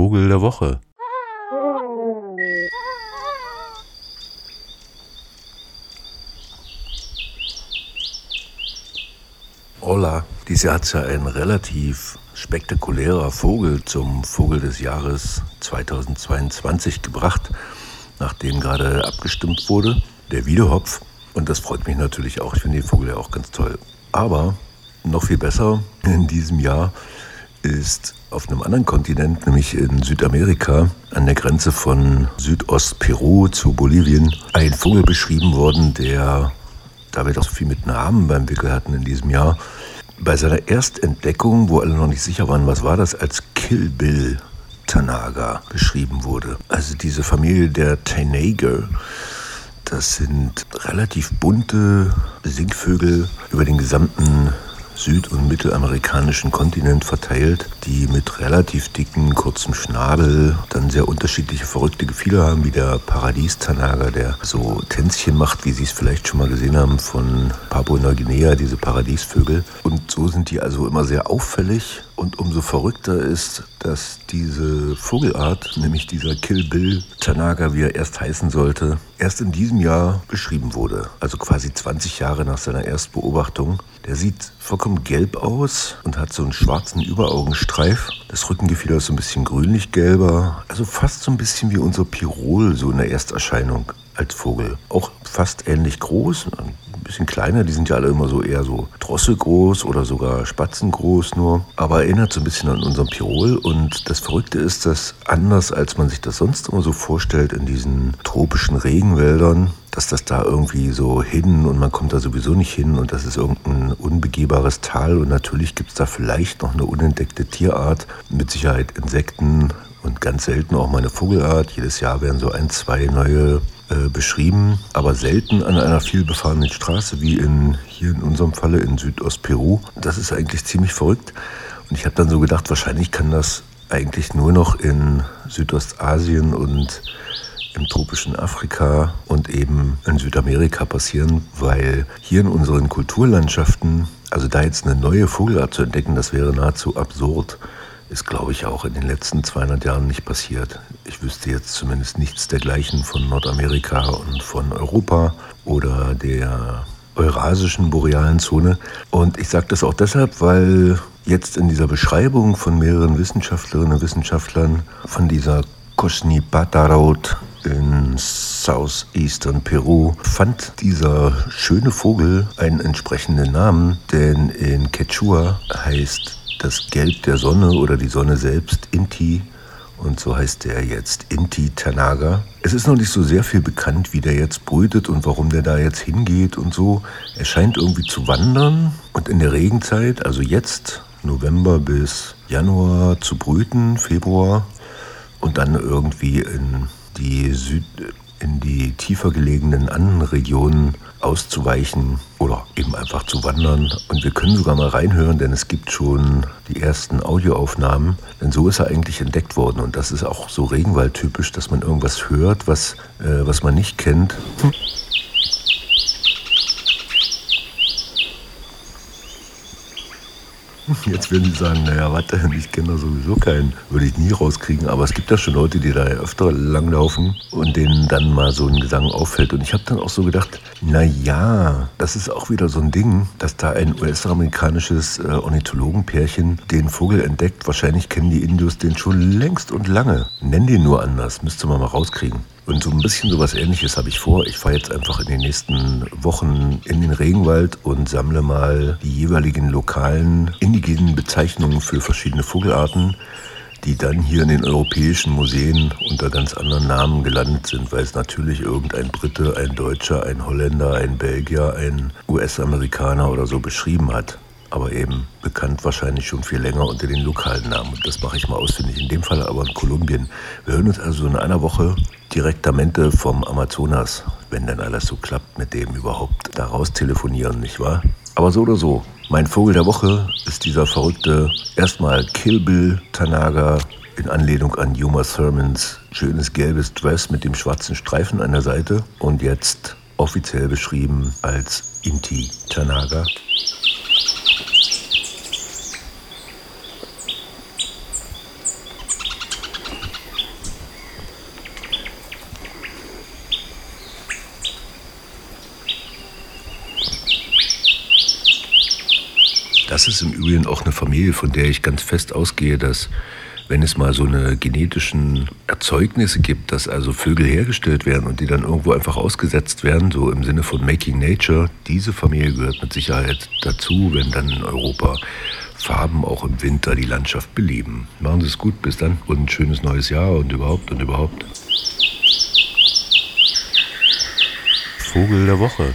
Vogel der Woche. Hola, dieses Jahr hat es ja ein relativ spektakulärer Vogel zum Vogel des Jahres 2022 gebracht, nachdem gerade abgestimmt wurde, der Wiedehopf. Und das freut mich natürlich auch. Ich finde den Vogel ja auch ganz toll. Aber noch viel besser in diesem Jahr ist auf einem anderen Kontinent, nämlich in Südamerika, an der Grenze von Südostperu zu Bolivien, ein Vogel beschrieben worden, der, da wir doch so viel mit Namen beim Wickel hatten in diesem Jahr, bei seiner Erstentdeckung, wo alle noch nicht sicher waren, was war das, als Kill Bill Tanaga beschrieben wurde. Also diese Familie der Tanager, das sind relativ bunte Singvögel über den gesamten süd- und mittelamerikanischen Kontinent verteilt, die mit relativ dicken, kurzem Schnabel dann sehr unterschiedliche verrückte Gefieder haben, wie der Paradiestanager, der so Tänzchen macht, wie Sie es vielleicht schon mal gesehen haben von Papua-Neuguinea, diese Paradiesvögel. Und so sind die also immer sehr auffällig und umso verrückter ist, dass diese Vogelart, nämlich dieser Kill Bill Tanaga, wie er erst heißen sollte, erst in diesem Jahr beschrieben wurde. Also quasi 20 Jahre nach seiner Erstbeobachtung. Der sieht vollkommen gelb aus und hat so einen schwarzen Überaugenstreif. Das Rückengefieder ist so ein bisschen grünlich-gelber. Also fast so ein bisschen wie unser Pirol, so in der Ersterscheinung als Vogel. Auch fast ähnlich groß, bisschen kleiner. Die sind ja alle immer so eher so drosselgroß oder sogar spatzengroß nur. Aber erinnert so ein bisschen an unseren Pirol. Und das Verrückte ist, dass anders als man sich das sonst immer so vorstellt in diesen tropischen Regenwäldern, dass das da irgendwie so hin und man kommt da sowieso nicht hin und das ist irgendein unbegehbares Tal und natürlich gibt es da vielleicht noch eine unentdeckte Tierart, mit Sicherheit Insekten und ganz selten auch mal eine Vogelart. Jedes Jahr werden so ein, zwei neue äh, beschrieben, aber selten an einer vielbefahrenen Straße wie in, hier in unserem Falle in Südostperu. Das ist eigentlich ziemlich verrückt. Und ich habe dann so gedacht, wahrscheinlich kann das eigentlich nur noch in Südostasien und im tropischen Afrika und eben in Südamerika passieren, weil hier in unseren Kulturlandschaften, also da jetzt eine neue Vogelart zu entdecken, das wäre nahezu absurd ist, glaube ich, auch in den letzten 200 Jahren nicht passiert. Ich wüsste jetzt zumindest nichts dergleichen von Nordamerika und von Europa oder der eurasischen borealen Zone. Und ich sage das auch deshalb, weil jetzt in dieser Beschreibung von mehreren Wissenschaftlerinnen und Wissenschaftlern von dieser Kosni Bataraut in Southeastern Peru fand dieser schöne Vogel einen entsprechenden Namen, denn in Quechua heißt das Gelb der Sonne oder die Sonne selbst, Inti. Und so heißt der jetzt Inti Tanaga. Es ist noch nicht so sehr viel bekannt, wie der jetzt brütet und warum der da jetzt hingeht und so. Er scheint irgendwie zu wandern und in der Regenzeit, also jetzt November bis Januar zu brüten, Februar und dann irgendwie in die Süd in die tiefer gelegenen anderen Regionen auszuweichen eben einfach zu wandern. Und wir können sogar mal reinhören, denn es gibt schon die ersten Audioaufnahmen. Denn so ist er eigentlich entdeckt worden. Und das ist auch so regenwaldtypisch, dass man irgendwas hört, was, äh, was man nicht kennt. Hm. Jetzt würden Sie sagen, naja, warte, ich kenne da sowieso keinen, würde ich nie rauskriegen. Aber es gibt ja schon Leute, die da öfter langlaufen und denen dann mal so ein Gesang auffällt. Und ich habe dann auch so gedacht, naja, das ist auch wieder so ein Ding, dass da ein US-amerikanisches äh, Ornithologenpärchen den Vogel entdeckt. Wahrscheinlich kennen die Indios den schon längst und lange. Nennen den nur anders, müsste man mal rauskriegen. Und so ein bisschen sowas ähnliches habe ich vor. Ich fahre jetzt einfach in den nächsten Wochen in den Regenwald und sammle mal die jeweiligen lokalen indigenen Bezeichnungen für verschiedene Vogelarten, die dann hier in den europäischen Museen unter ganz anderen Namen gelandet sind, weil es natürlich irgendein Brite, ein Deutscher, ein Holländer, ein Belgier, ein US-Amerikaner oder so beschrieben hat aber eben bekannt wahrscheinlich schon viel länger unter den lokalen Namen. Und das mache ich mal ausfindig. In dem Fall aber in Kolumbien. Wir hören uns also in einer Woche direktamente vom Amazonas, wenn dann alles so klappt mit dem überhaupt daraus telefonieren, nicht wahr? Aber so oder so. Mein Vogel der Woche ist dieser verrückte, erstmal Kill Bill Tanaga in Anlehnung an Yuma Thurmans schönes gelbes Dress mit dem schwarzen Streifen an der Seite und jetzt offiziell beschrieben als Inti Tanaga. Das ist im Übrigen auch eine Familie, von der ich ganz fest ausgehe, dass wenn es mal so eine genetischen Erzeugnisse gibt, dass also Vögel hergestellt werden und die dann irgendwo einfach ausgesetzt werden, so im Sinne von Making Nature, diese Familie gehört mit Sicherheit dazu, wenn dann in Europa Farben auch im Winter die Landschaft beleben. Machen Sie es gut, bis dann und ein schönes neues Jahr und überhaupt und überhaupt. Vogel der Woche.